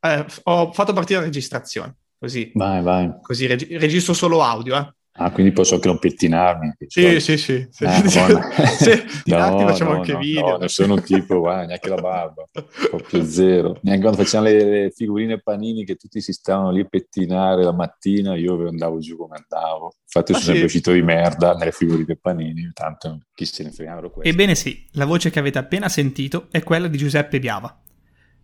eh, ho fatto partire la registrazione, così. Vai, vai. Così reg- registro solo audio, eh. Ah, quindi posso anche non pettinarmi. Sì, sì, sì. sì. Ah, sì. no, facciamo no, anche no, video. No, non sono un tipo, guarda, neanche la barba, proprio zero. Neanche quando facciamo le, le, figurine panini che tutti si stavano lì a pettinare la mattina, io andavo giù come andavo. Infatti sono ah, sempre uscito di merda nelle figurine panini, tanto chi se ne frega questo. Ebbene sì, la voce che avete appena sentito è quella di Giuseppe Biava.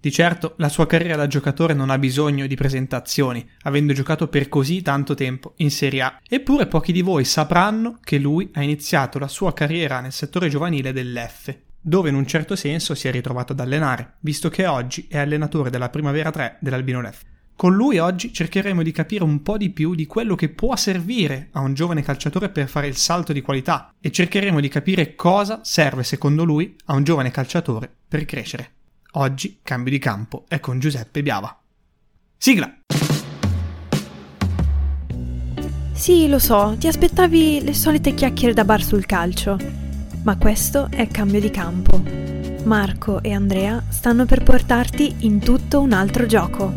Di certo la sua carriera da giocatore non ha bisogno di presentazioni, avendo giocato per così tanto tempo in Serie A. Eppure pochi di voi sapranno che lui ha iniziato la sua carriera nel settore giovanile dell'F, dove in un certo senso si è ritrovato ad allenare, visto che oggi è allenatore della Primavera 3 dell'Albino Lef. Con lui oggi cercheremo di capire un po' di più di quello che può servire a un giovane calciatore per fare il salto di qualità e cercheremo di capire cosa serve secondo lui a un giovane calciatore per crescere. Oggi cambio di campo è con Giuseppe Biava. Sigla! Sì, lo so, ti aspettavi le solite chiacchiere da bar sul calcio, ma questo è cambio di campo. Marco e Andrea stanno per portarti in tutto un altro gioco.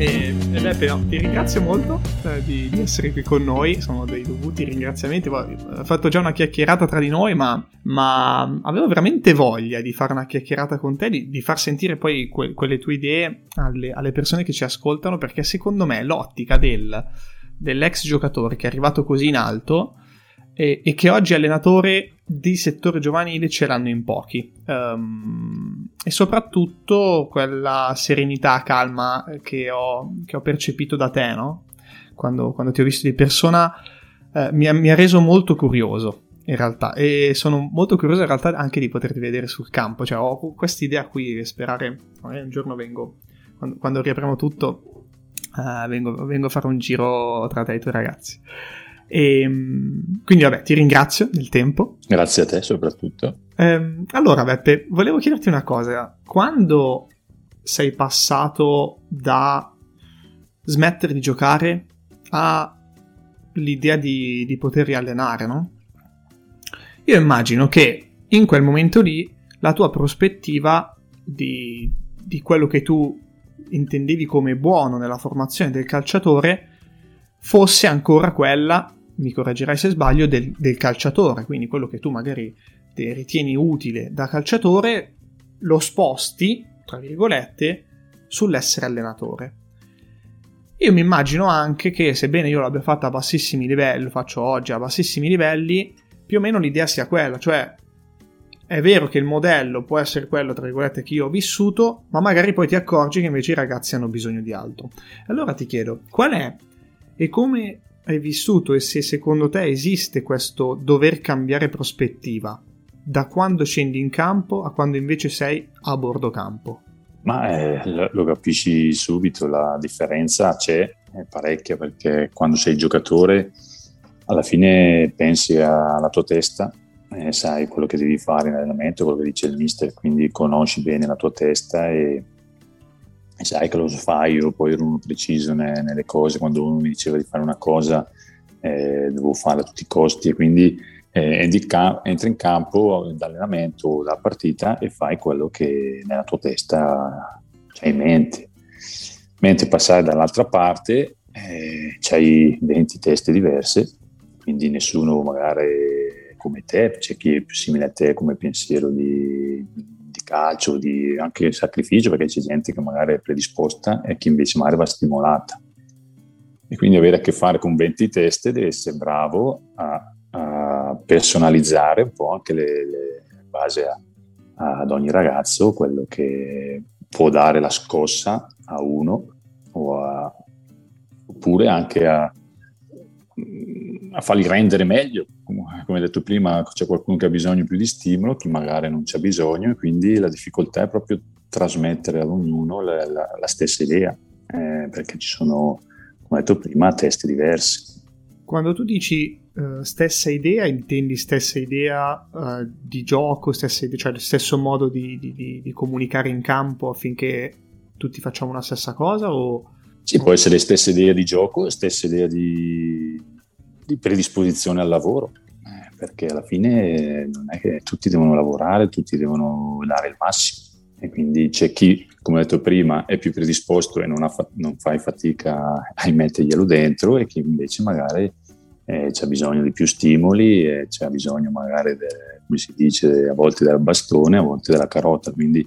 E, Beppe, no, ti ringrazio molto eh, di, di, essere qui con noi. Sono dei dovuti ringraziamenti. Ho fatto già una chiacchierata tra di noi, ma, ma avevo veramente voglia di fare una chiacchierata con te, di, di far sentire poi que, quelle tue idee alle, alle, persone che ci ascoltano, perché secondo me l'ottica del, dell'ex giocatore che è arrivato così in alto e, e che oggi allenatore di settore giovanile ce l'hanno in pochi. Um, e soprattutto quella serenità, calma che ho, che ho percepito da te, no? Quando, quando, ti ho visto di persona, eh, mi, ha, mi, ha, reso molto curioso. In realtà, e sono molto curioso in realtà anche di poterti vedere sul campo. Cioè, ho questa idea qui, sperare magari un giorno vengo, quando, quando riapriamo tutto, uh, vengo, vengo a fare un giro tra te e i tuoi ragazzi. E, ehm, quindi vabbè, ti ringrazio del tempo. Grazie a te soprattutto. Ehm, allora Beppe, volevo chiederti una cosa. Quando sei passato da smettere di giocare all'idea di, di poter riallenare, no? Io immagino che in quel momento lì la tua prospettiva di, di quello che tu intendevi come buono nella formazione del calciatore fosse ancora quella mi correggerai se sbaglio, del, del calciatore, quindi quello che tu magari ritieni utile da calciatore, lo sposti, tra virgolette, sull'essere allenatore. Io mi immagino anche che, sebbene io l'abbia fatta a bassissimi livelli, lo faccio oggi a bassissimi livelli, più o meno l'idea sia quella, cioè è vero che il modello può essere quello, tra virgolette, che io ho vissuto, ma magari poi ti accorgi che invece i ragazzi hanno bisogno di altro. Allora ti chiedo, qual è e come hai vissuto e se secondo te esiste questo dover cambiare prospettiva da quando scendi in campo a quando invece sei a bordo campo? Ma eh, lo capisci subito, la differenza c'è, è parecchia perché quando sei giocatore alla fine pensi alla tua testa, eh, sai quello che devi fare in allenamento, quello che dice il mister, quindi conosci bene la tua testa e sai che lo fai, io poi ero uno preciso ne, nelle cose, quando uno mi diceva di fare una cosa eh, dovevo farla a tutti i costi e quindi eh, entri in campo d'allenamento o da partita e fai quello che nella tua testa c'hai in mente. Mentre passare dall'altra parte eh, c'hai 20 teste diverse, quindi nessuno magari come te, c'è chi è più simile a te come pensiero di calcio, di anche sacrificio, perché c'è gente che magari è predisposta e chi invece magari va stimolata. E quindi avere a che fare con 20 teste deve essere bravo a, a personalizzare un po' anche le, le base a, ad ogni ragazzo quello che può dare la scossa a uno a, oppure anche a, a farli rendere meglio come detto prima, c'è qualcuno che ha bisogno più di stimolo, chi magari non c'ha bisogno, e quindi la difficoltà è proprio trasmettere ad ognuno la, la, la stessa idea, eh, perché ci sono, come detto prima, teste diverse. Quando tu dici uh, stessa idea, intendi stessa idea uh, di gioco, stessa idea, cioè lo stesso modo di, di, di, comunicare in campo affinché tutti facciamo una stessa cosa? O... Sì, può essere stessa idea di gioco, stessa idea di, di predisposizione al lavoro perché alla fine non è che tutti devono lavorare, tutti devono dare il massimo. E quindi c'è chi, come ho detto prima, è più predisposto e non, fa- non fai fatica a metterglielo dentro e chi invece magari eh, c'ha bisogno di più stimoli e c'ha bisogno magari, de, come si dice, a volte del bastone, a volte della carota. Quindi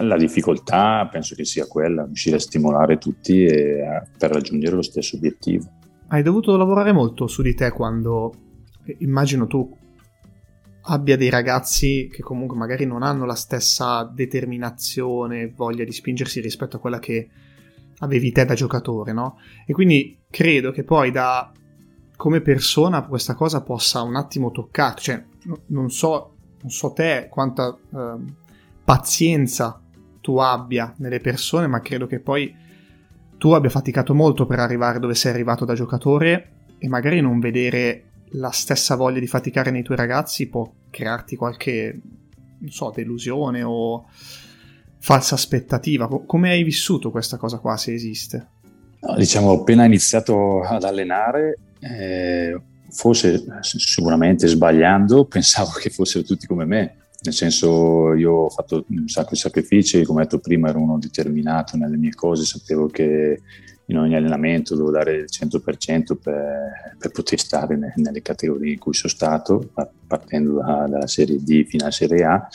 la difficoltà penso che sia quella, riuscire a stimolare tutti a, per raggiungere lo stesso obiettivo. Hai dovuto lavorare molto su di te quando, immagino tu abbia dei ragazzi che comunque magari non hanno la stessa determinazione, voglia di spingersi rispetto a quella che avevi te da giocatore, no? E quindi credo che poi da come persona questa cosa possa un attimo toccare, cioè non so, non so te quanta eh, pazienza tu abbia nelle persone, ma credo che poi tu abbia faticato molto per arrivare dove sei arrivato da giocatore e magari non vedere la stessa voglia di faticare nei tuoi ragazzi può crearti qualche, non so, delusione o falsa aspettativa. Come hai vissuto questa cosa qua, se esiste? No, diciamo, appena iniziato ad allenare, eh, forse sicuramente sbagliando, pensavo che fossero tutti come me. Nel senso, io ho fatto un sacco di sacrifici, come ho detto prima, ero uno determinato nelle mie cose, sapevo che in ogni allenamento devo dare il 100% per, per poter stare ne, nelle categorie in cui sono stato, partendo da, dalla Serie D fino alla Serie A,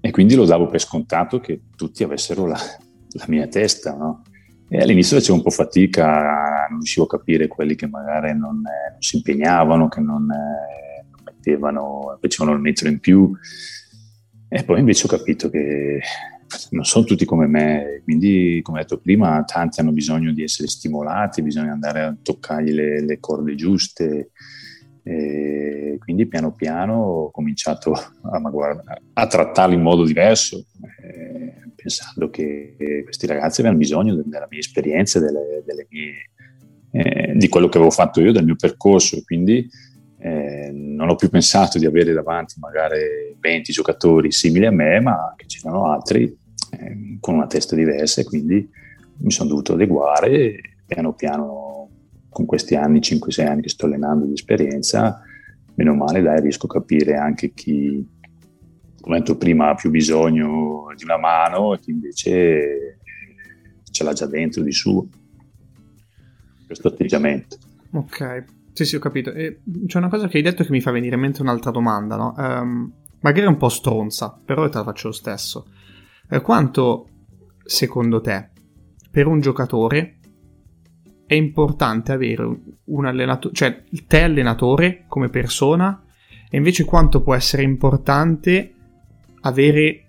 e quindi lo davo per scontato che tutti avessero la, la mia testa, no? E all'inizio facevo un po' fatica, non riuscivo a capire quelli che magari non, eh, non si impegnavano, che non, eh, mettevano, facevano il metro in più. E poi invece ho capito che non sono tutti come me, quindi come detto prima, tanti hanno bisogno di essere stimolati, bisogna andare a toccargli le, le corde giuste. E quindi piano piano ho cominciato a, a trattarli in modo diverso, eh, pensando che questi ragazzi avevano bisogno della mia esperienza, delle, delle mie, eh, di quello che avevo fatto io, del mio percorso. Quindi eh, non ho più pensato di avere davanti magari 20 giocatori simili a me, ma che c'erano altri eh, con una testa diversa e quindi mi sono dovuto adeguare piano piano con questi anni, 5-6 anni che sto allenando di esperienza, meno male dai, riesco a capire anche chi, come detto prima, ha più bisogno di una mano e chi invece ce l'ha già dentro di suo, questo atteggiamento. Ok, sì sì ho capito. E c'è una cosa che hai detto che mi fa venire in mente un'altra domanda, no? Um, magari un po' stronza, però te la faccio lo stesso. Eh, quanto, secondo te, per un giocatore è importante avere un allenatore, cioè te allenatore come persona, e invece quanto può essere importante avere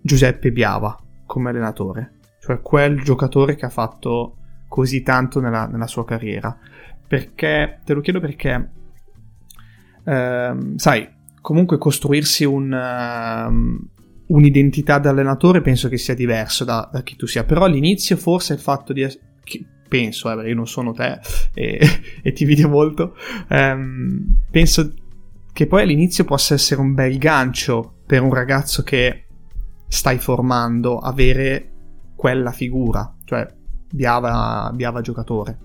Giuseppe Biava come allenatore, cioè quel giocatore che ha fatto così tanto nella, nella sua carriera. Perché, te lo chiedo perché, ehm, sai, comunque costruirsi un, uh, un'identità da allenatore penso che sia diverso da, da, chi tu sia, però all'inizio forse il fatto di... Che, penso, eh, io non sono te e, e ti video molto, ehm, penso che poi all'inizio possa essere un bel gancio per un ragazzo che stai formando avere quella figura, cioè Biava, Biava giocatore.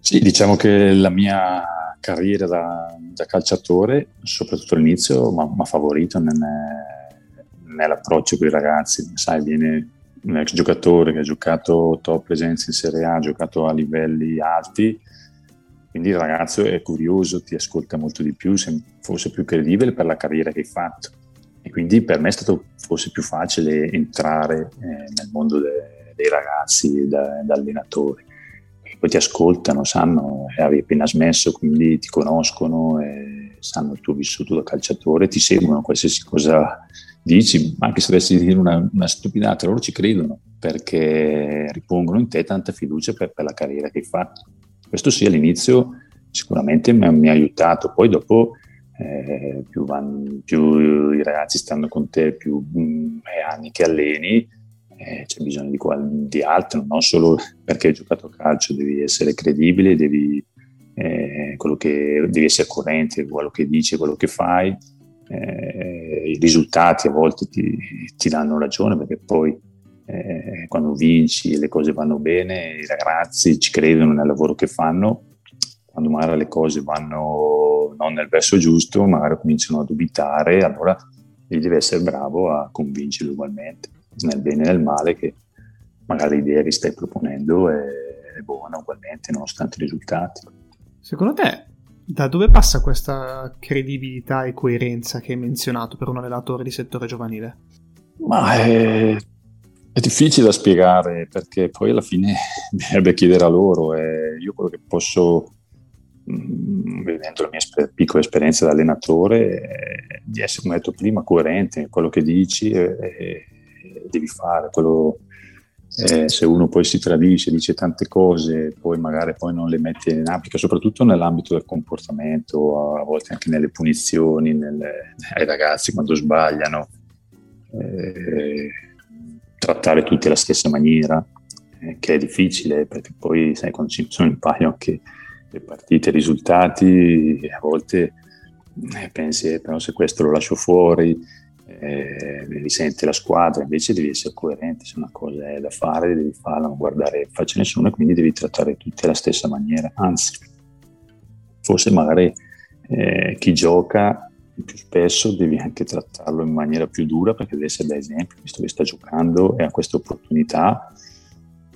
Sì, diciamo che la mia carriera da, da calciatore, soprattutto all'inizio, mi ha favorito nel, nell'approccio con i ragazzi, sai, viene un ex giocatore che ha giocato top presenze in Serie A, ha giocato a livelli alti, quindi il ragazzo è curioso, ti ascolta molto di più, forse più credibile per la carriera che hai fatto. E quindi per me è stato forse più facile entrare eh, nel mondo de- dei ragazzi da, da allenatore. E poi ti ascoltano, sanno, eh, avevi appena smesso, quindi ti conoscono, sanno il tuo vissuto da calciatore, ti seguono qualsiasi cosa dici, anche se dovessi dire una, una, stupidata, loro ci credono perché ripongono in te tanta fiducia per, per la carriera che hai fatto. Questo sì, all'inizio sicuramente mi, mi ha aiutato, poi dopo eh, più, van, più, i ragazzi stanno con te, più mm, è anni che alleni, eh, c'è bisogno di, di, altro, non solo perché hai giocato a calcio, devi essere credibile, devi, eh, che, devi essere corrente, quello che dici, quello che fai eh, i risultati a volte ti, ti, danno ragione perché poi eh, quando vinci e le cose vanno bene, i ragazzi ci credono nel lavoro che fanno, quando magari le cose vanno non nel verso giusto, magari cominciano a dubitare, allora lì devi essere bravo a convincerlo ugualmente, nel bene e nel male, che magari l'idea che stai proponendo è, è buona ugualmente, nonostante i risultati. Secondo te, da dove passa questa credibilità e coerenza che hai menzionato per un allenatore di settore giovanile? Ma è, è difficile da spiegare perché poi alla fine bisognerebbe chiedere a loro. E io quello che posso Mm, vedendo la mia esper- piccola esperienza da allenatore, eh, di essere, come ho detto prima, coerente in quello che dici e, e devi fare. Quello, eh, se uno poi si tradisce, dice tante cose, poi magari poi non le mette in applica, soprattutto nell'ambito del comportamento, a volte anche nelle punizioni, nelle, ai ragazzi quando sbagliano, eh, trattare tutti alla stessa maniera, eh, che è difficile perché poi sai quando ci sono in paio anche le partite, i risultati, a volte eh, pensi, eh, però se questo lo lascio fuori, eh, risente la squadra, invece devi essere coerente, se una cosa è da fare devi farla, non guardare faccia nessuno e quindi devi trattare tutti alla stessa maniera, anzi, forse magari eh, chi gioca più spesso devi anche trattarlo in maniera più dura perché deve essere da esempio, visto che sta giocando e ha questa opportunità.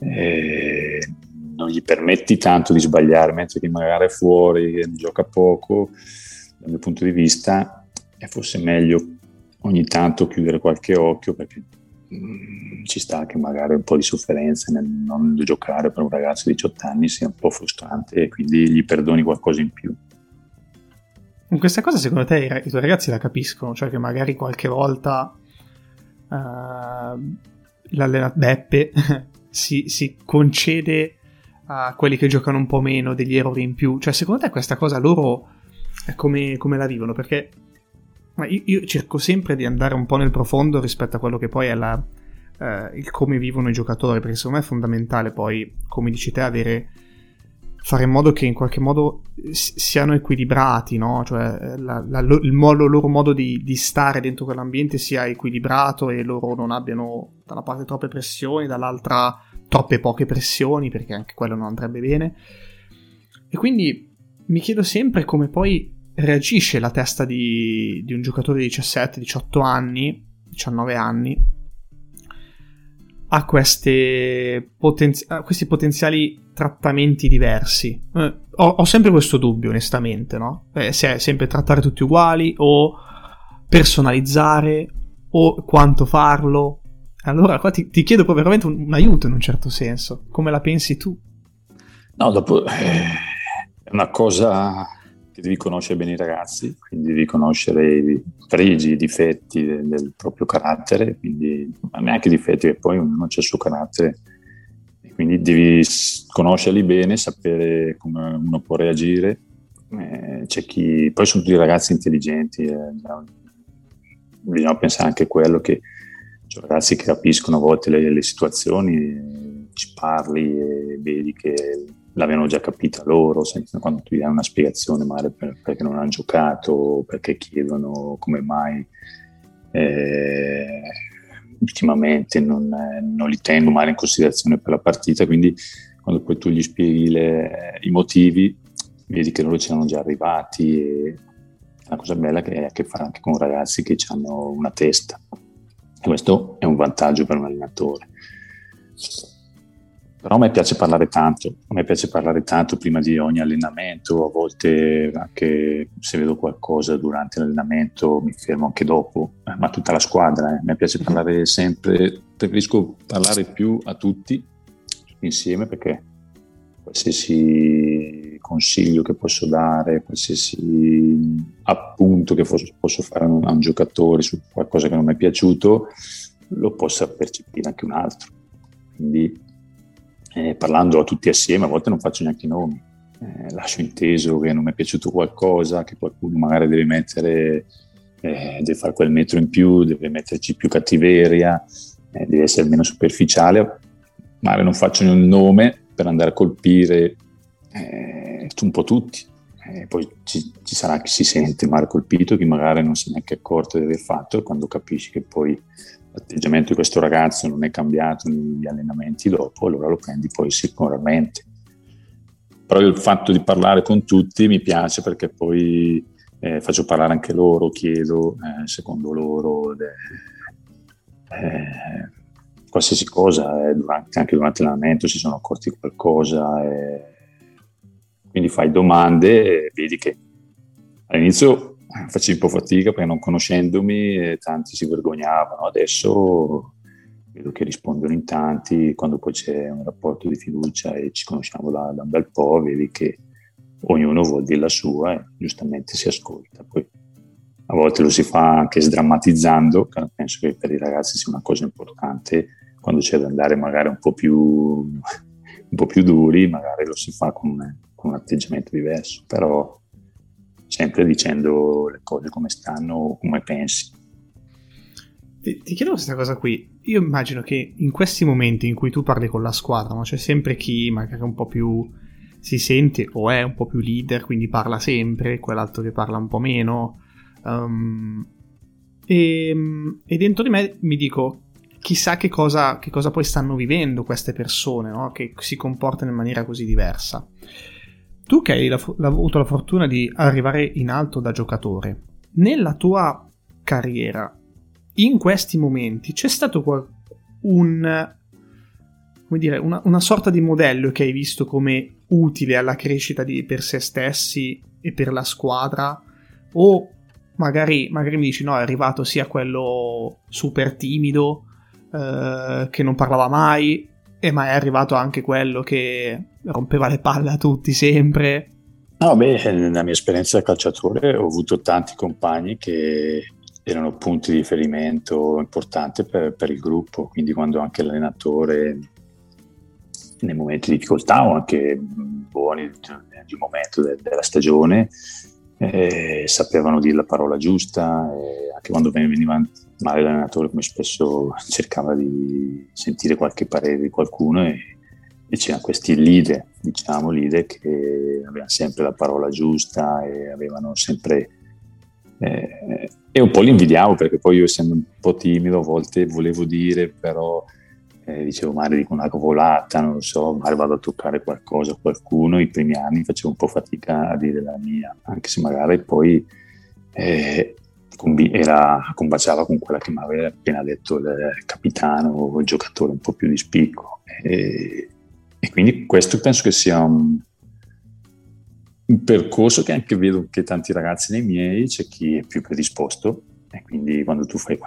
Eh, non gli permetti tanto di sbagliare, mentre chi magari è fuori, gioca poco, dal mio punto di vista è forse meglio ogni tanto chiudere qualche occhio perché mm, ci sta che magari un po' di sofferenza nel non giocare per un ragazzo di 18 anni sia un po' frustrante e quindi gli perdoni qualcosa in più. In questa cosa secondo te i, tuoi ragazzi la capiscono? Cioè che magari qualche volta uh, l'allenatore Beppe si, si concede a quelli che giocano un po' meno degli errori in più. Cioè, secondo te questa cosa loro come, come la vivono? Perché io, io, cerco sempre di andare un po' nel profondo rispetto a quello che poi è la, eh, il come vivono i giocatori, perché secondo me è fondamentale poi, come dici te, avere fare in modo che in qualche modo siano equilibrati, no? Cioè la, la, il modo, loro modo di, di, stare dentro quell'ambiente sia equilibrato e loro non abbiano da una parte troppe pressioni, dall'altra troppe poche pressioni, perché anche quello non andrebbe bene. E quindi mi chiedo sempre come poi reagisce la testa di, di un giocatore di 17, 18 anni, 19 anni, a, potenzi- a questi potenziali trattamenti diversi. Eh, ho, ho, sempre questo dubbio, onestamente, no? Eh, se è sempre trattare tutti uguali o personalizzare o quanto farlo allora, qua ti, ti chiedo proprio veramente un, un, aiuto in un certo senso. Come la pensi tu? No, dopo eh, è una cosa che devi conoscere bene i ragazzi, quindi devi conoscere i pregi, i difetti del, del proprio carattere, quindi ma neanche i difetti, che poi ognuno c'è il suo carattere, quindi devi conoscerli bene, sapere come uno può reagire. Eh, chi, poi sono tutti ragazzi intelligenti, eh, bisogna pensare anche a quello che cioè, ragazzi che capiscono a volte le, le situazioni, ci parli e vedi che l'avevano già capita loro, senza, quando gli dai una spiegazione magari per, perché non hanno giocato, perché chiedono come mai eh, ultimamente non, non, li tengo male in considerazione per la partita, quindi quando poi tu gli spieghi le, i motivi, vedi che loro ci erano già arrivati e la cosa bella che ha a che fare anche con ragazzi che hanno una testa e questo è un vantaggio per un allenatore. Però a me piace parlare tanto, a me piace parlare tanto prima di ogni allenamento, a volte anche se vedo qualcosa durante l'allenamento mi fermo anche dopo, eh, ma tutta la squadra, eh. a me piace mhm. parlare sempre, preferisco parlare più a tutti insieme perché qualsiasi consiglio che posso dare, qualsiasi appunto che posso fare a un, giocatore su qualcosa che non mi è piaciuto, lo possa percepire anche un altro. Quindi eh, parlando a tutti assieme, a volte non faccio neanche i nomi, eh, lascio inteso che non mi è piaciuto qualcosa, che qualcuno magari deve mettere, eh, deve fare quel metro in più, deve metterci più cattiveria, eh, deve essere meno superficiale, magari non faccio un nome per andare a colpire eh, un po' tutti. Eh, poi ci, ci, sarà chi si sente male colpito, chi magari non si è neanche accorto di aver fatto e quando capisci che poi l'atteggiamento di questo ragazzo non è cambiato negli allenamenti dopo, allora lo prendi poi sicuramente. Però il fatto di parlare con tutti mi piace perché poi eh, faccio parlare anche loro, chiedo eh, secondo loro eh, qualsiasi cosa, eh, durante, anche durante l'allenamento si sono accorti di qualcosa, eh, quindi fai domande e vedi che all'inizio facevi un po' fatica perché non conoscendomi tanti si vergognavano, adesso vedo che rispondono in tanti, quando poi c'è un rapporto di fiducia e ci conosciamo da, da un bel po', vedi che ognuno vuol dire la sua e giustamente si ascolta. Poi a volte lo si fa anche sdrammatizzando, penso che per i ragazzi sia una cosa importante, quando c'è da andare magari un po' più, un po più duri, magari lo si fa con, con un atteggiamento diverso, però sempre dicendo le cose come stanno, come pensi. Ti, ti, chiedo questa cosa qui. Io immagino che in questi momenti in cui tu parli con la squadra, no? c'è sempre chi magari un po' più si sente o è un po' più leader, quindi parla sempre, quell'altro che parla un po' meno. Um, e, e, dentro di me mi dico, chissà che cosa, che cosa poi stanno vivendo queste persone, no? che si comportano in maniera così diversa. Tu che hai avuto la fortuna di arrivare in alto da giocatore, nella tua carriera, in questi momenti, c'è stato qual- un dire, una, una, sorta di modello che hai visto come utile alla crescita di, per se stessi e per la squadra? O magari, magari mi dici no, è arrivato sia quello super timido, eh, che non parlava mai, e ma è arrivato anche quello che rompeva le palle a tutti sempre. No, beh, nella mia esperienza da calciatore ho avuto tanti compagni che erano punti di riferimento importanti per, per il gruppo, quindi quando anche l'allenatore nei momenti di difficoltà o anche buoni di un momento de- della stagione eh, sapevano dire la parola giusta e anche quando veniva male l'allenatore come spesso cercava di sentire qualche parere di qualcuno e, e c'erano questi leader diciamo leader che avevano sempre la parola giusta e avevano sempre eh, e un po' li invidiavo perché poi io essendo un po' timido a volte volevo dire però eh, dicevo magari dico una volata, non so, magari vado a toccare qualcosa, qualcuno, i primi anni facevo un po' fatica a dire la mia, anche se magari poi eh, era, combaciava con quella che mi aveva appena detto il capitano o il giocatore un po' più di spicco. E, e quindi questo penso che sia un, un percorso che anche vedo che tanti ragazzi nei miei c'è chi è più predisposto e quindi quando tu fai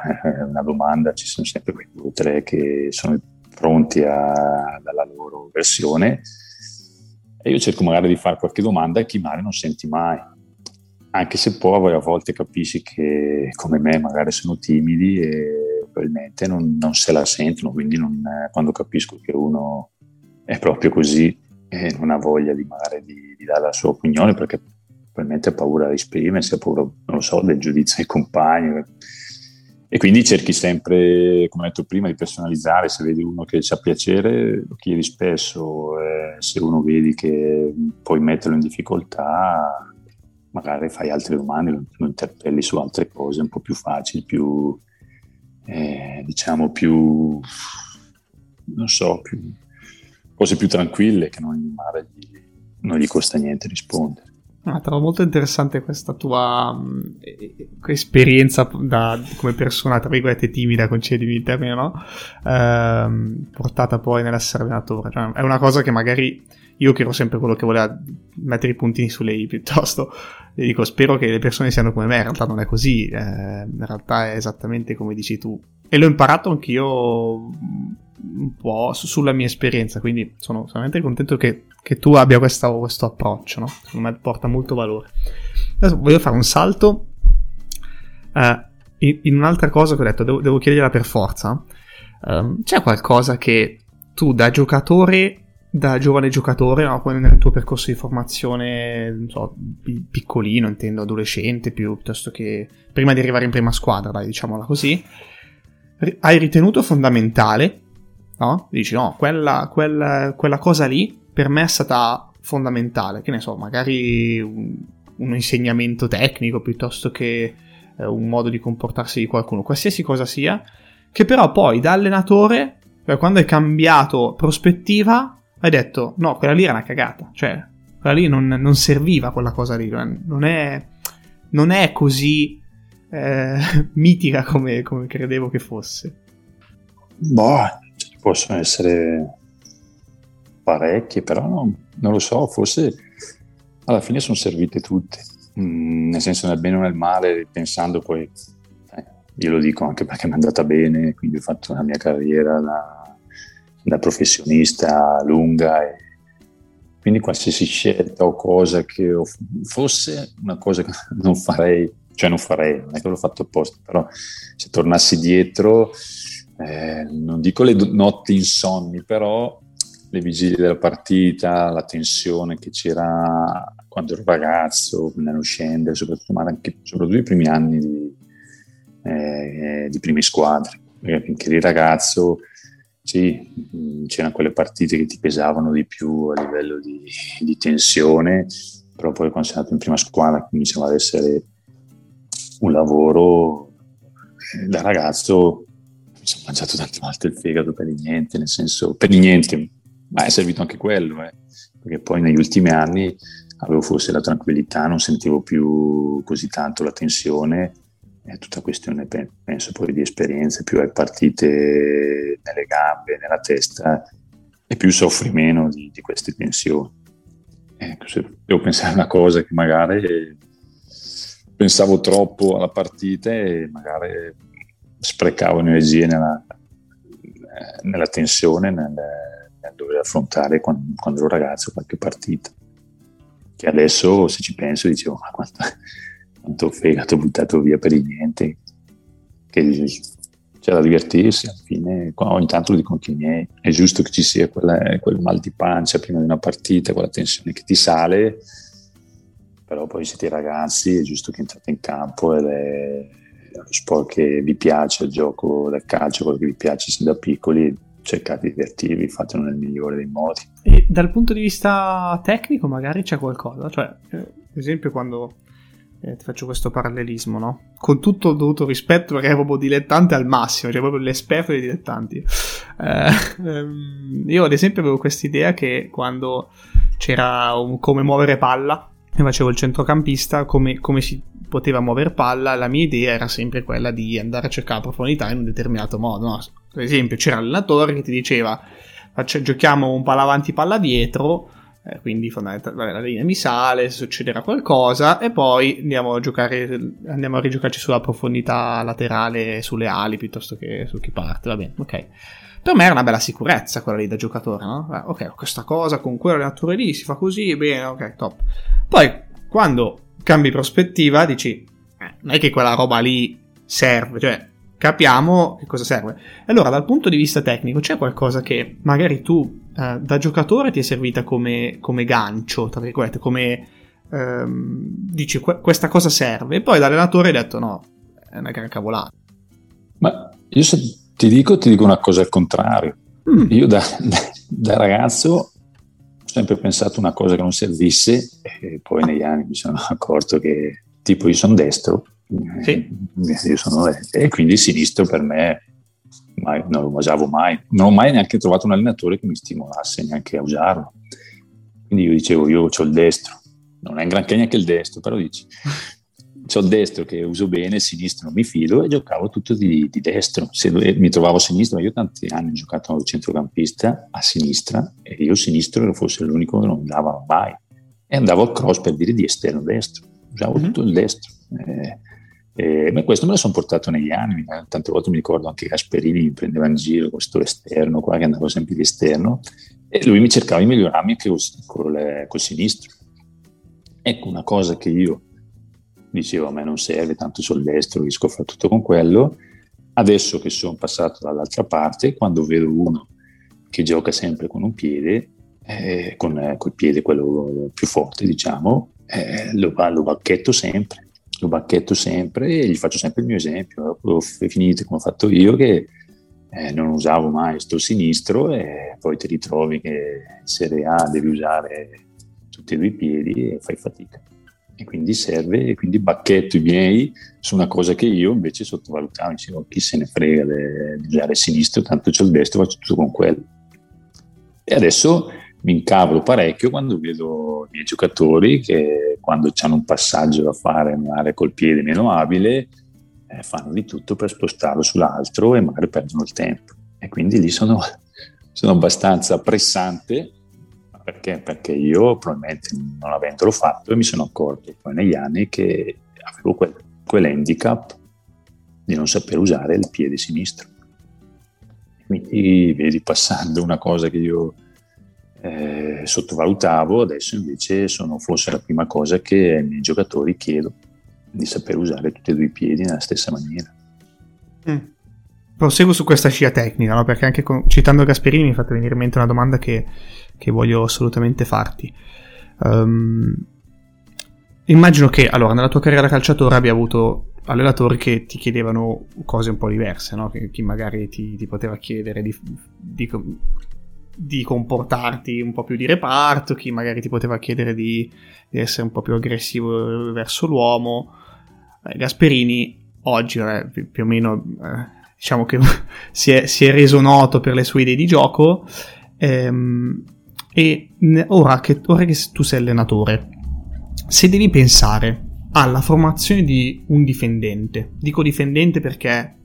una domanda ci sono sempre quei due o tre che sono pronti a, dalla loro versione e io cerco magari di fare qualche domanda e chi magari non senti mai. Anche se poi a volte capisci che come me magari sono timidi e probabilmente non, non se la sentono, quindi non, quando capisco che uno è proprio così e non ha voglia di magari di, di dare la sua opinione perché probabilmente ha paura di esprimersi, ha paura, non lo so, del giudizio dei compagni. E quindi cerchi sempre, come ho detto prima, di personalizzare. Se vedi uno che ci ha piacere, lo chiedi spesso. Eh, se uno vedi che puoi metterlo in difficoltà, magari fai altre domande, lo, lo interpelli su altre cose un po' più facili, più, eh, diciamo, più, non so, più, cose più tranquille che non, non gli costa niente rispondere. Ah, trovo molto interessante questa tua um, esperienza da, come persona, tra virgolette, timida, concedimi il termine, no? Ehm, portata poi nell'essere allenatore. Cioè, è una cosa che magari io che ero sempre quello che voleva mettere i puntini su lei piuttosto, le dico spero che le persone siano come me, in realtà non è così, eh, in realtà è esattamente come dici tu. E l'ho imparato anch'io un po' sulla mia esperienza, quindi sono veramente contento che, che tu abbia questa, questo approccio, no? secondo me porta molto valore. Adesso voglio fare un salto uh, in, in, un'altra cosa che ho detto, devo, devo chiederla per forza. Um, c'è qualcosa che tu da giocatore, da giovane giocatore, no? poi nel tuo percorso di formazione, so, piccolino, intendo adolescente, più, piuttosto che prima di arrivare in prima squadra, dai, diciamola così, hai ritenuto fondamentale no? Dici no, quella, quella, quella cosa lì per me è stata fondamentale, che ne so, magari un, un insegnamento tecnico piuttosto che eh, un modo di comportarsi di qualcuno, qualsiasi cosa sia, che però poi da allenatore, cioè quando hai cambiato prospettiva, hai detto no, quella lì era una cagata, cioè quella lì non, non serviva quella cosa lì, non è, non è così eh, mitica come, come, credevo che fosse. Boh, possono essere parecchie, però no, non lo so, forse alla fine sono servite tutte, mm, nel senso nel bene o nel male, pensando poi, eh, io lo dico anche perché mi è andata bene, quindi ho fatto la mia carriera da, da professionista lunga e quindi qualsiasi scelta o cosa che fosse una cosa che non farei, cioè non farei, non è che l'ho fatto apposta, però se tornassi dietro, eh, non dico le notti insonni, però le vigilie della partita, la tensione che c'era quando ero ragazzo, nello scendere, soprattutto, ma anche, soprattutto i primi anni di, eh, di prime squadre, perché finché eri ragazzo sì, c'erano quelle partite che ti pesavano di più a livello di, di tensione, però poi quando sei andato in prima squadra cominciava ad essere un lavoro eh, da ragazzo mi sono mangiato tante volte il fegato per niente, nel senso per niente, ma è servito anche quello, eh, perché poi negli ultimi anni avevo forse la tranquillità, non sentivo più così tanto la tensione è tutta questione, penso, poi di esperienze, più hai partite nelle gambe, nella testa e più soffri meno di, di queste tensioni. Ecco, se devo pensare a una cosa che magari pensavo troppo alla partita e magari sprecavo energie nella, nella tensione, nel, nel, dover affrontare quando, quando, ero ragazzo qualche partita. Che adesso, se ci penso, dicevo, ma quanto quanto fegato buttato via per il niente, che c'è da divertirsi, alla fine ogni tanto lo dico anche i miei, è giusto che ci sia quella, quel mal di pancia prima di una partita, quella tensione che ti sale, però poi siete ragazzi, è giusto che entrate in campo ed è lo sport che vi piace, il gioco del calcio, quello che vi piace sin da piccoli, cercate di divertirvi, fatelo nel migliore dei modi. E dal punto di vista tecnico magari c'è qualcosa, cioè eh, ad esempio quando eh, ti faccio questo parallelismo, no? Con tutto il dovuto rispetto, perché è proprio dilettante al massimo, cioè proprio l'esperto dei dilettanti. Eh, ehm, io, ad esempio, avevo questa idea che quando c'era un come muovere palla, e facevo il centrocampista, come, come si poteva muovere palla, la mia idea era sempre quella di andare a cercare profondità in un determinato modo. No? Per esempio, c'era l'allenatore che ti diceva: faccia, giochiamo un palla avanti, palla dietro eh, quindi fondamentalmente la linea mi sale, succederà qualcosa e poi andiamo a giocare, andiamo a rigiocarci sulla profondità laterale, sulle ali piuttosto che su chi parte, va bene, ok. Per me era una bella sicurezza quella lì da giocatore, no? Eh, ok, questa cosa con quell'allenatore lì si fa così, bene, ok, top. Poi, quando cambi prospettiva, dici, eh, non è che quella roba lì serve, cioè, capiamo che cosa serve. Allora, dal punto di vista tecnico, c'è qualcosa che magari tu eh, da giocatore ti è servita come, come gancio, tra virgolette, come ehm, dici questa cosa serve, e poi da allenatore hai detto no, è una gran cavolata. Ma io se ti dico, ti dico una cosa al contrario. Mm. Io da, da, da ragazzo ho sempre pensato una cosa che non servisse e poi negli anni mi sono accorto che tipo io sono destro sì. Eh, io sono e quindi sinistro per me mai, non lo usavo mai, non ho mai neanche trovato un allenatore che mi stimolasse neanche a usarlo. Quindi io dicevo, io ho il destro, non è un granché neanche il destro, però dici, ho il destro che uso bene, il sinistro non mi fido e giocavo tutto di, di destro. Se mi trovavo a sinistra, io tanti anni ho giocato al centrocampista a sinistra e io sinistro ero forse l'unico che non andava mai. E andavo al cross per dire di esterno destro, usavo mm-hmm. tutto il destro. Eh, eh, ma questo me lo sono portato negli anni, tante volte mi ricordo anche Gasperini mi prendeva in giro con questo esterno qua che andavo sempre di esterno e lui mi cercava di migliorarmi anche col, col, col sinistro. Ecco una cosa che io dicevo a me non serve, tanto sul destro riesco a fare tutto con quello. Adesso che sono passato dall'altra parte, quando vedo uno che gioca sempre con un piede, eh, con, eh, col piede quello più forte, diciamo, eh, lo, lo bacchetto sempre lo bacchetto sempre e gli faccio sempre il mio esempio. Dopo finite come ho fatto io, che eh, non usavo mai sto sinistro e poi ti ritrovi che in Serie A devi usare tutti e due i piedi e fai fatica. E quindi serve, e quindi bacchetto i miei su una cosa che io invece sottovalutavo, dicevo chi se ne frega il sinistro, tanto c'è il destro, faccio tutto con quello. E adesso mi incavolo parecchio quando vedo i miei giocatori che quando hanno un passaggio da fare magari col piede meno abile eh, fanno di tutto per spostarlo sull'altro e magari perdono il tempo e quindi lì sono, sono abbastanza pressante perché? perché io probabilmente non avendolo fatto mi sono accorto poi negli anni che avevo quel, quell'handicap di non saper usare il piede sinistro quindi vedi passando una cosa che io eh, sottovalutavo, adesso invece sono forse la prima cosa che ai miei giocatori chiedo, di saper usare tutti e due i piedi nella stessa maniera. Mm. Proseguo su questa scia tecnica, no? perché anche con, citando Gasperini mi è fatta venire in mente una domanda che, che voglio assolutamente farti. Um, immagino che allora, nella tua carriera da calciatore abbia avuto allenatori che ti chiedevano cose un po' diverse, no? che chi magari ti, ti poteva chiedere di, di, di, comportarti un po' più di reparto, chi magari ti poteva chiedere di, di essere un po' più aggressivo verso l'uomo. Eh, Gasperini oggi eh, più o meno eh, diciamo che si è, si è, reso noto per le sue idee di gioco ehm, e ora che, ora che tu sei allenatore se devi pensare alla formazione di un difendente. Dico difendente perché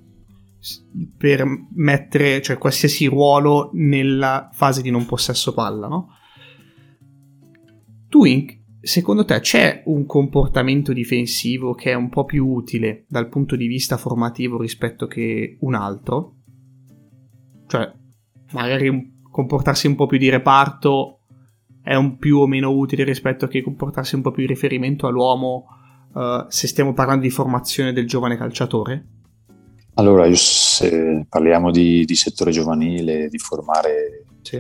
per mettere cioè, qualsiasi ruolo nella fase di non possesso palla, no? Tu, secondo te, c'è un comportamento difensivo che è un po' più utile dal punto di vista formativo rispetto che un altro? Cioè, magari comportarsi un po' più di reparto è un più o meno utile rispetto a che comportarsi un po' più di riferimento all'uomo uh, se stiamo parlando di formazione del giovane calciatore? Allora, io se parliamo di, di settore giovanile, di formare sì.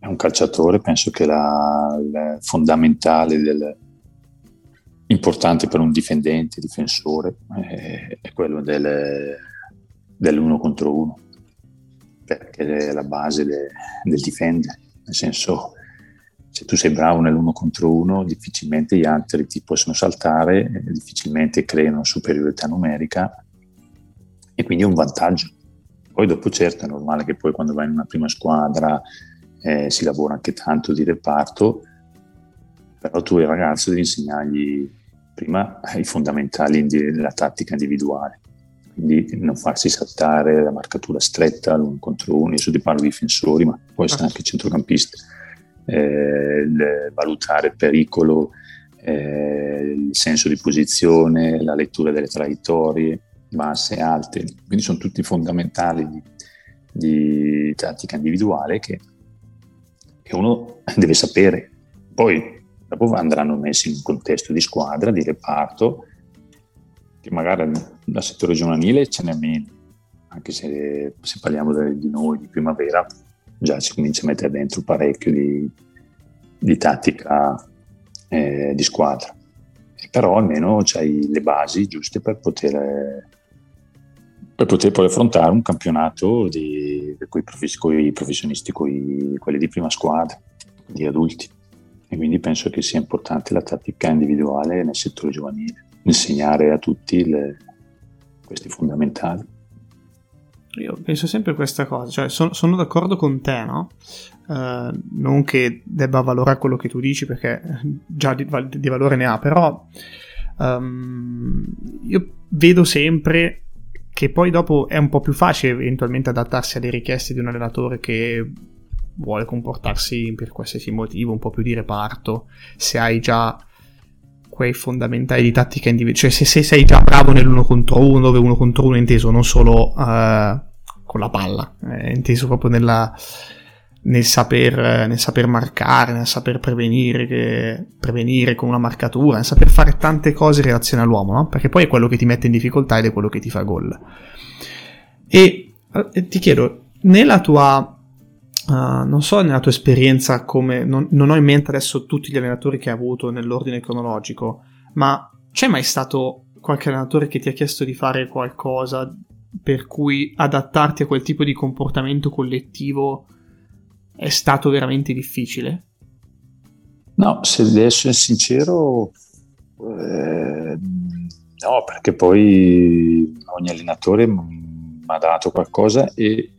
un calciatore, penso che la, la fondamentale del, importante per un difendente, difensore, è, è quello del, dell'uno contro uno, perché è la base de, del difendere, nel senso se tu sei bravo nell'uno contro uno, difficilmente gli altri ti possono saltare, difficilmente creano superiorità numerica e quindi è un vantaggio. Poi dopo certo è normale che poi quando vai in una prima squadra eh, si lavora anche tanto di reparto, però tu il ragazzo devi insegnargli prima i fondamentali della tattica individuale, quindi non farsi saltare la marcatura stretta l'uno contro uno, io ti parlo di difensori, ma può essere anche centrocampista eh, valutare il pericolo, eh, il senso di posizione, la lettura delle traiettorie, basse, alte, quindi sono tutti fondamentali di, di tattica individuale che, che uno deve sapere. Poi dopo andranno messi in un contesto di squadra, di reparto, che magari dal settore giovanile ce n'è meno, anche se, se parliamo di noi di primavera, già si comincia a mettere dentro parecchio di, di tattica eh, di squadra. Però almeno c'hai le basi giuste per poter, per poter poi affrontare un campionato con i professionisti, coi, quelli di prima squadra, di adulti. E quindi penso che sia importante la tattica individuale nel settore giovanile, insegnare a tutti le, questi fondamentali. Io penso sempre questa cosa, cioè sono, sono d'accordo con te, no? Uh, non che debba valorare quello che tu dici perché già di, di valore ne ha, però um, io vedo sempre che poi dopo è un po' più facile eventualmente adattarsi alle richieste di un allenatore che vuole comportarsi per qualsiasi motivo un po' più di reparto, se hai già quei fondamentali di tattica individuale. Cioè, se, se, sei già bravo nell'uno contro uno, dove uno contro uno è inteso non solo uh, con la palla, è inteso proprio nella, nel, saper, nel saper marcare, nel saper prevenire, che, prevenire con una marcatura, nel saper fare tante cose in relazione all'uomo, no? Perché poi è quello che ti mette in difficoltà ed è quello che ti fa gol. E eh, ti chiedo, nella tua Uh, non so nella tua esperienza come non, non, ho in mente adesso tutti gli allenatori che hai avuto nell'ordine cronologico, ma c'è mai stato qualche allenatore che ti ha chiesto di fare qualcosa per cui adattarti a quel tipo di comportamento collettivo è stato veramente difficile? No, se devo essere sincero, eh, no, perché poi ogni allenatore mi ha dato qualcosa e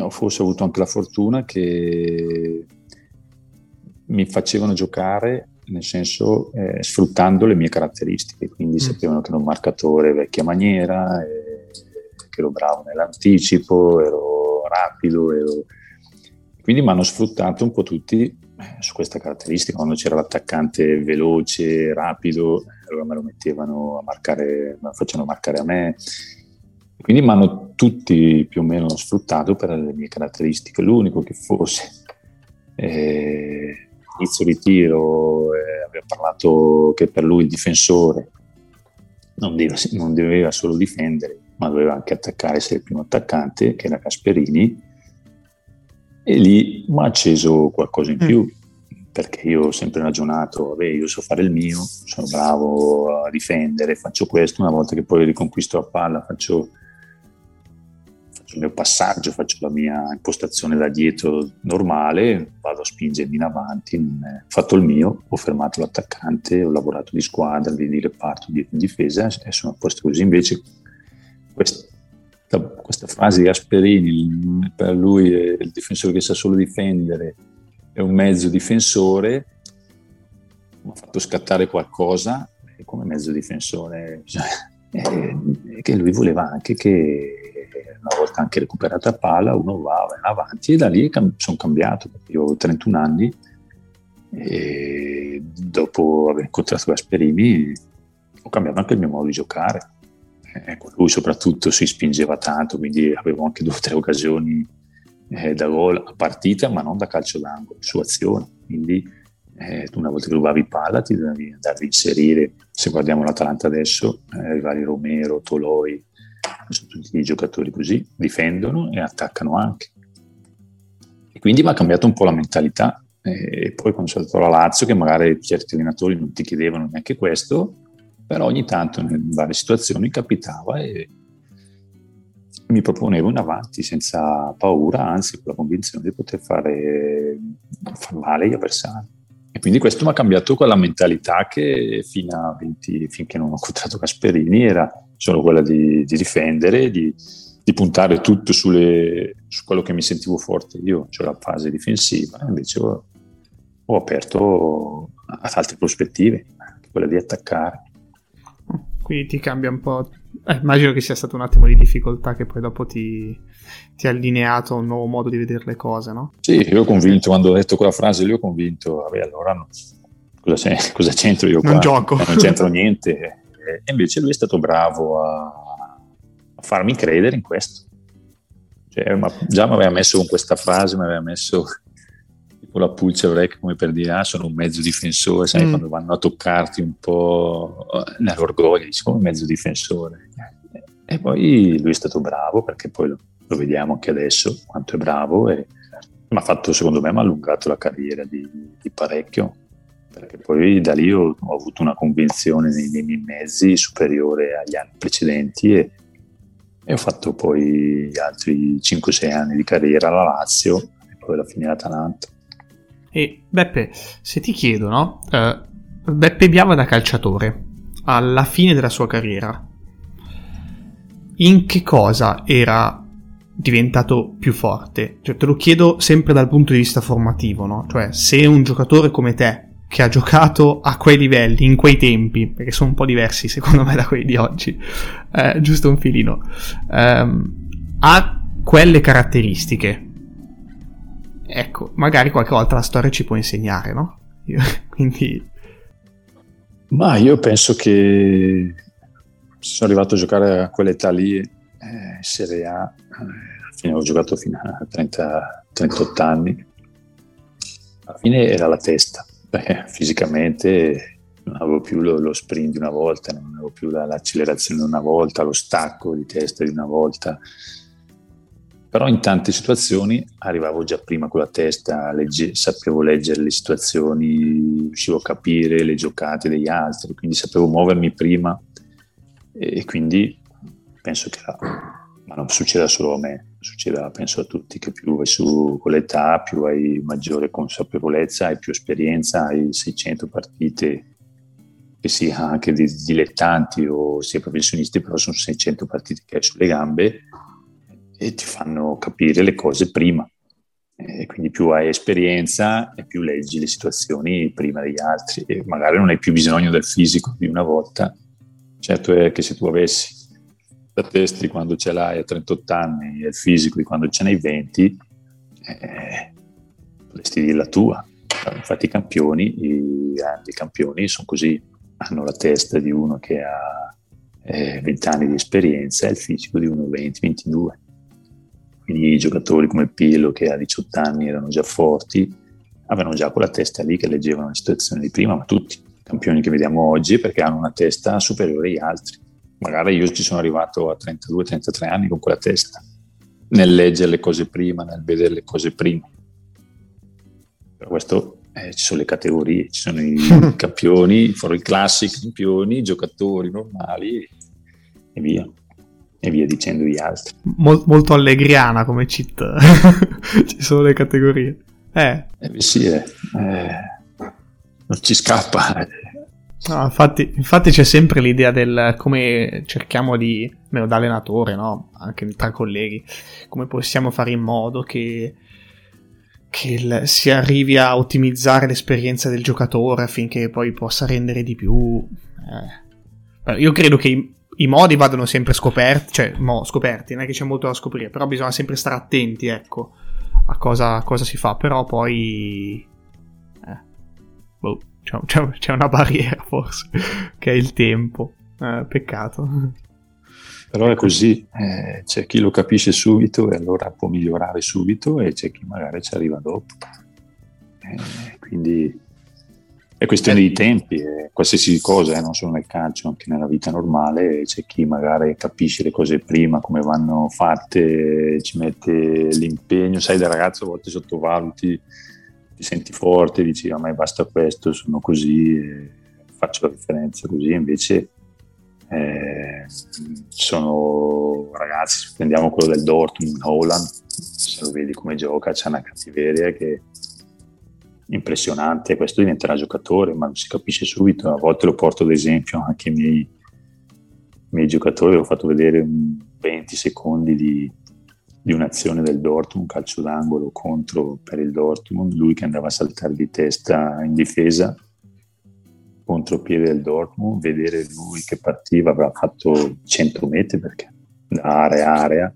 ho forse avuto anche la fortuna che mi facevano giocare nel senso eh, sfruttando le mie caratteristiche, quindi mm. sapevano che ero un marcatore vecchia maniera, eh, che ero bravo nell'anticipo, ero rapido, ero... quindi mi hanno sfruttato un po' tutti eh, su questa caratteristica, quando c'era l'attaccante veloce, rapido, allora me lo mettevano a marcare, me lo facevano marcare a me, quindi mi hanno tutti più o meno sfruttato per le mie caratteristiche, l'unico che fosse eh, inizio di tiro eh, aveva parlato che per lui il difensore non doveva, non doveva, solo difendere, ma doveva anche attaccare, essere il primo attaccante, che era Casperini, e lì mi ha acceso qualcosa in mm. più, perché io ho sempre ragionato, vabbè, io so fare il mio, sono bravo a difendere, faccio questo, una volta che poi riconquisto la palla faccio il mio passaggio, faccio la mia impostazione da dietro normale, vado a spingermi in avanti, ho fatto il mio, ho fermato l'attaccante, ho lavorato di squadra, di, di reparto, di difesa e sono a posto così. Invece questa, questa frase di Asperini, per lui è il difensore che sa solo difendere, è un mezzo difensore, mi ha fatto scattare qualcosa come mezzo difensore, cioè, eh, che lui voleva anche che una volta anche recuperata palla, uno va, va avanti e da lì cam- sono cambiato, io ho 31 anni e dopo aver incontrato Gasperini ho cambiato anche il mio modo di giocare. Ecco, lui soprattutto si spingeva tanto, quindi avevo anche due o tre occasioni eh, da gol a partita, ma non da calcio d'angolo, su azione. Quindi eh, una volta che rubavi palla ti devi andare a inserire. Se guardiamo l'Atalanta adesso, eh, i vari Romero, Toloi, sono tutti i giocatori così, difendono e attaccano anche. E quindi mi ha cambiato un po' la mentalità. E poi quando sono andato alla Lazio, che magari certi allenatori non ti chiedevano neanche questo, però ogni tanto in varie situazioni capitava e mi proponevo in avanti senza paura, anzi con la convinzione di poter fare, far male agli avversari. E quindi questo mi ha cambiato quella mentalità che fino a 20, finché non ho incontrato Gasperini era solo quella di, di difendere, di, di, puntare tutto sulle, su quello che mi sentivo forte io, cioè la fase difensiva, invece ho, ho aperto ad altre prospettive, quella di attaccare. Quindi ti cambia un po'. Eh, immagino che sia stato un attimo di difficoltà che poi dopo ti, ti ha allineato a un nuovo modo di vedere le cose, no? Sì, io ho convinto, quando ho detto quella frase lì ho convinto, vabbè allora no, cosa, cosa, c'entro io qua? Non gioco. non c'entro niente e invece lui è stato bravo a, a farmi credere in questo. Cioè, ma già mi aveva messo con questa frase, mi aveva messo tipo la pulce break come per dire ah sono un mezzo difensore, sai mm. quando vanno a toccarti un po' nell'orgoglio, dici come mezzo difensore. E poi lui è stato bravo perché poi lo, lo vediamo anche adesso quanto è bravo e mi ha fatto secondo me mi ha allungato la carriera di, di parecchio perché poi da lì ho, ho avuto una convinzione nei, nei, miei mezzi superiore agli anni precedenti e, e ho fatto poi altri 5-6 anni di carriera alla Lazio e poi alla fine l'Atalanta. E Beppe, se ti chiedo, no? Uh, Beppe Biava da calciatore, alla fine della sua carriera, in che cosa era diventato più forte? Cioè, te lo chiedo sempre dal punto di vista formativo, no? Cioè, se un giocatore come te che ha giocato a quei livelli, in quei tempi, perché sono un po' diversi secondo me da quelli di oggi, eh, giusto un filino, ehm, ha quelle caratteristiche. Ecco, magari qualche volta la storia ci può insegnare, no? Io, quindi... Ma io penso che sono arrivato a giocare a quell'età lì, eh, Serie A, eh, ho giocato fino a 30, 38 anni, alla fine era la testa Beh, fisicamente non avevo più lo, lo, sprint di una volta, non avevo più la, l'accelerazione di una volta, lo stacco di testa di una volta. Però in tante situazioni arrivavo già prima con la testa, legge, sapevo leggere le situazioni, riuscivo a capire le giocate degli altri, quindi sapevo muovermi prima e quindi penso che la, ma non succeda solo a me, succeda penso a tutti che più vai su con l'età, più hai maggiore consapevolezza, hai più esperienza, hai 600 partite che sia anche di dilettanti o sia professionisti, però sono 600 partite che hai sulle gambe e ti fanno capire le cose prima. e quindi più hai esperienza e più leggi le situazioni prima degli altri e magari non hai più bisogno del fisico di una volta. Certo è che se tu avessi la testa di quando ce l'hai a 38 anni e il fisico di quando ce n'hai 20, eh, potresti dire la tua. Infatti i campioni, i grandi campioni sono così, hanno la testa di uno che ha eh, 20 anni di esperienza e il fisico di uno 20-22 quindi i giocatori come Pillo che a 18 anni erano già forti, avevano già quella testa lì che leggevano le situazioni di prima, ma tutti i campioni che vediamo oggi perché hanno una testa superiore agli altri. Magari io ci sono arrivato a 32-33 anni con quella testa, nel leggere le cose prima, nel vedere le cose prima. Per questo eh, ci sono le categorie, ci sono i campioni, i classici campioni, i giocatori normali e via e via dicendo gli altri. Mol, molto allegriana come cheat, ci sono le categorie. Eh. eh sì, eh. Eh, non ci scappa. No, infatti, infatti, c'è sempre l'idea del come cerchiamo di, almeno da allenatore, no? anche tra colleghi, come possiamo fare in modo che, che il, si arrivi a ottimizzare l'esperienza del giocatore affinché poi possa rendere di più. Eh. Io credo che i modi vadano sempre scoperti, cioè mo, scoperti, non è che c'è molto da scoprire, però bisogna sempre stare attenti, ecco, a cosa, cosa si fa, però poi... Eh, boh, c'è, c'è, una barriera forse, che è il tempo, eh, peccato. Però è così, eh, c'è chi lo capisce subito e allora può migliorare subito e c'è chi magari ci arriva dopo. Eh, quindi è questione di tempi, eh, qualsiasi cosa, eh, non solo nel calcio, anche nella vita normale, c'è chi magari capisce le cose prima, come vanno fatte, ci mette l'impegno, sai da ragazzo a volte sottovaluti, ti senti forte, dici a me basta questo, sono così, faccio la differenza così, invece eh, sono ragazzi, prendiamo quello del Dortmund, Holland, se lo vedi come gioca, c'è una cattiveria che impressionante, questo diventerà giocatore, ma non si capisce subito, a volte lo porto ad esempio anche ai miei, miei giocatori, ho fatto vedere 20 secondi di, di un'azione del Dortmund, calcio d'angolo contro per il Dortmund, lui che andava a saltare di testa in difesa contro piede del Dortmund, vedere lui che partiva, avrà fatto 100 metri perché da area a area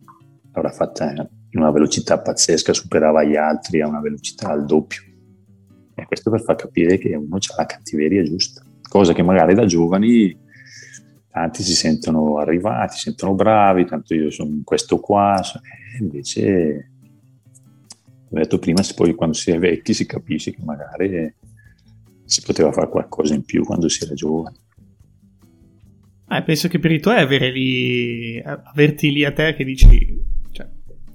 l'avrà fatta in una velocità pazzesca, superava gli altri a una velocità al doppio. E questo per far capire che uno ha la cattiveria giusta, cosa che magari da giovani tanti si sentono arrivati, si sentono bravi, tanto io sono questo qua, invece, ho detto prima, poi quando si è vecchi si capisce che magari si poteva fare qualcosa in più quando si era giovani. Eh, penso che per i tuoi avere lì, averti lì a te che dici, cioè,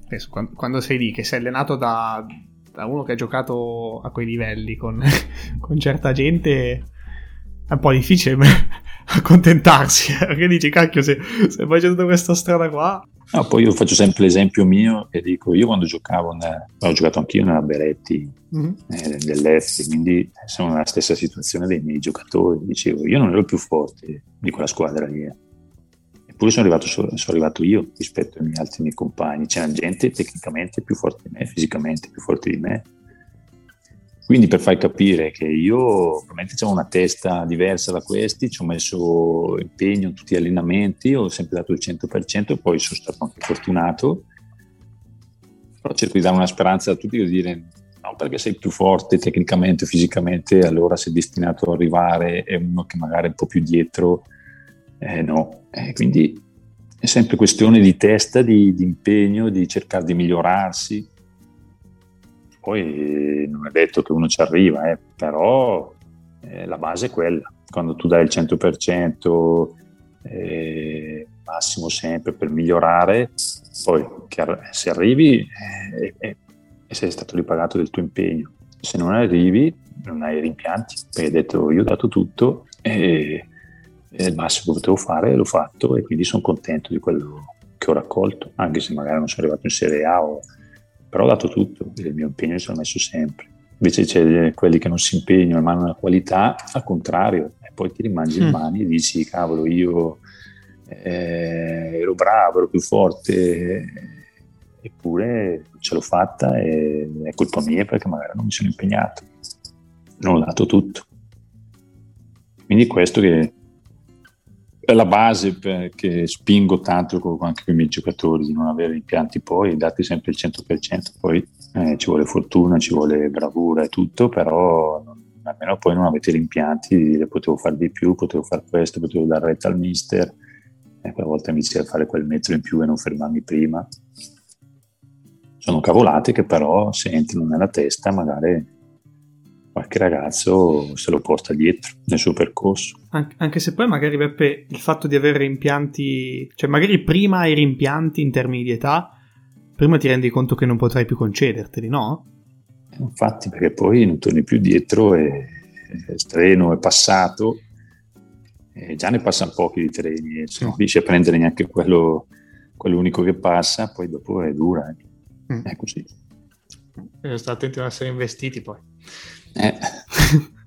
penso, quando, quando sei lì, che sei allenato da da uno che ha giocato a quei livelli con, con certa gente è un po' difficile accontentarsi eh, perché dici cacchio se, se facendo questa strada qua no, poi io faccio sempre l'esempio mio e dico io quando giocavo ne, ho giocato anch'io nella Beretti mm-hmm. eh, dell'Effi quindi sono nella stessa situazione dei miei giocatori dicevo io non ero più forte di quella squadra lì eh. Eppure sono arrivato, sono arrivato io rispetto ai miei altri miei compagni. C'era gente tecnicamente più forte di me, fisicamente più forte di me. Quindi per far capire che io probabilmente ho una testa diversa da questi, ci ho messo impegno in tutti gli allenamenti, ho sempre dato il 100% e poi sono stato anche fortunato. Però cerco di dare una speranza a tutti di dire no perché sei più forte tecnicamente, fisicamente, allora sei destinato ad arrivare e uno che magari è un po' più dietro eh, no, eh, quindi è sempre questione di testa, di, di, impegno, di cercare di migliorarsi. Poi eh, non è detto che uno ci arriva, eh, però eh, la base è quella. Quando tu dai il 100%, eh, massimo sempre per migliorare, poi se arrivi e eh, sei stato ripagato del tuo impegno. Se non arrivi, non hai rimpianti, perché hai detto io ho dato tutto e è il massimo che potevo fare l'ho fatto e quindi sono contento di quello che ho raccolto, anche se magari non sono arrivato in Serie A, o... però ho dato tutto, il mio impegno mi sono messo sempre. Invece c'è quelli che non si impegnano ma hanno una qualità, al contrario, e poi ti rimangi mm. in mani e dici cavolo io eh, ero bravo, ero più forte, eppure ce l'ho fatta e è colpa mia perché magari non mi sono impegnato, non ho dato tutto. Quindi questo che è la base che spingo tanto anche con i miei giocatori di non avere impianti poi darti sempre il 100%, poi eh, ci vuole fortuna, ci vuole bravura e tutto, però non, almeno poi non avete gli impianti di dire potevo fare di più, potevo fare questo, potevo dare retta al mister e quella volta inizi a fare quel metro in più e non fermarmi prima. Sono cavolate che però se entrano nella testa magari qualche ragazzo se lo porta dietro nel suo percorso. An- anche se poi magari Beppe il fatto di avere rimpianti, cioè magari prima hai rimpianti in termini di età, prima ti rendi conto che non potrai più concederteli, no? Infatti, perché poi non torni più dietro e il treno è passato e già ne passano pochi di treni e se non riesci a prendere neanche quello, quello unico che passa, poi dopo è dura. Eh. Mm. È così. Bisogna stare attenti a non essere investiti poi. Eh.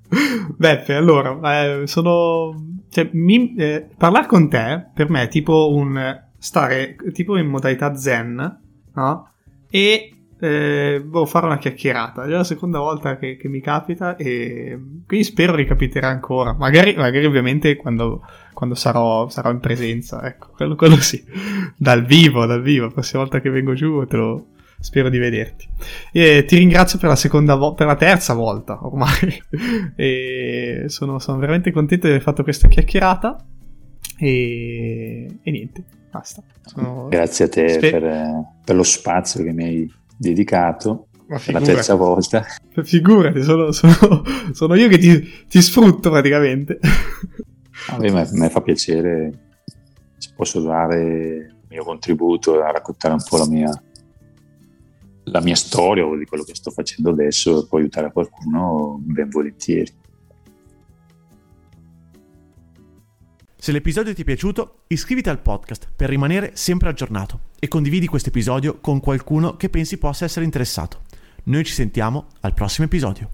Beppe, allora, eh, sono... Cioè, mi, eh, parlare con te per me è tipo un stare tipo in modalità zen, no? E eh, boh, fare una chiacchierata. È la seconda volta che, che, mi capita e quindi spero ricapiterà ancora. Magari, magari ovviamente quando, quando sarò, sarò, in presenza, ecco, quello, quello, sì. Dal vivo, dal vivo. La prossima volta che vengo giù te lo, spero di vederti. E ti ringrazio per la seconda volta, per la terza volta ormai. e sono, sono veramente contento di aver fatto questa chiacchierata. E, e niente, basta. Sono... Grazie a te Sper- per, per lo spazio che mi hai dedicato per la terza volta. Figurati, sono, sono, sono io che ti, ti, sfrutto praticamente. A me, me fa piacere se posso dare il mio contributo a raccontare un po' la mia, la mia storia o di quello che sto facendo adesso e poi aiutare qualcuno ben volentieri. Se l'episodio ti è piaciuto, iscriviti al podcast per rimanere sempre aggiornato e condividi questo episodio con qualcuno che pensi possa essere interessato. Noi ci sentiamo al prossimo episodio.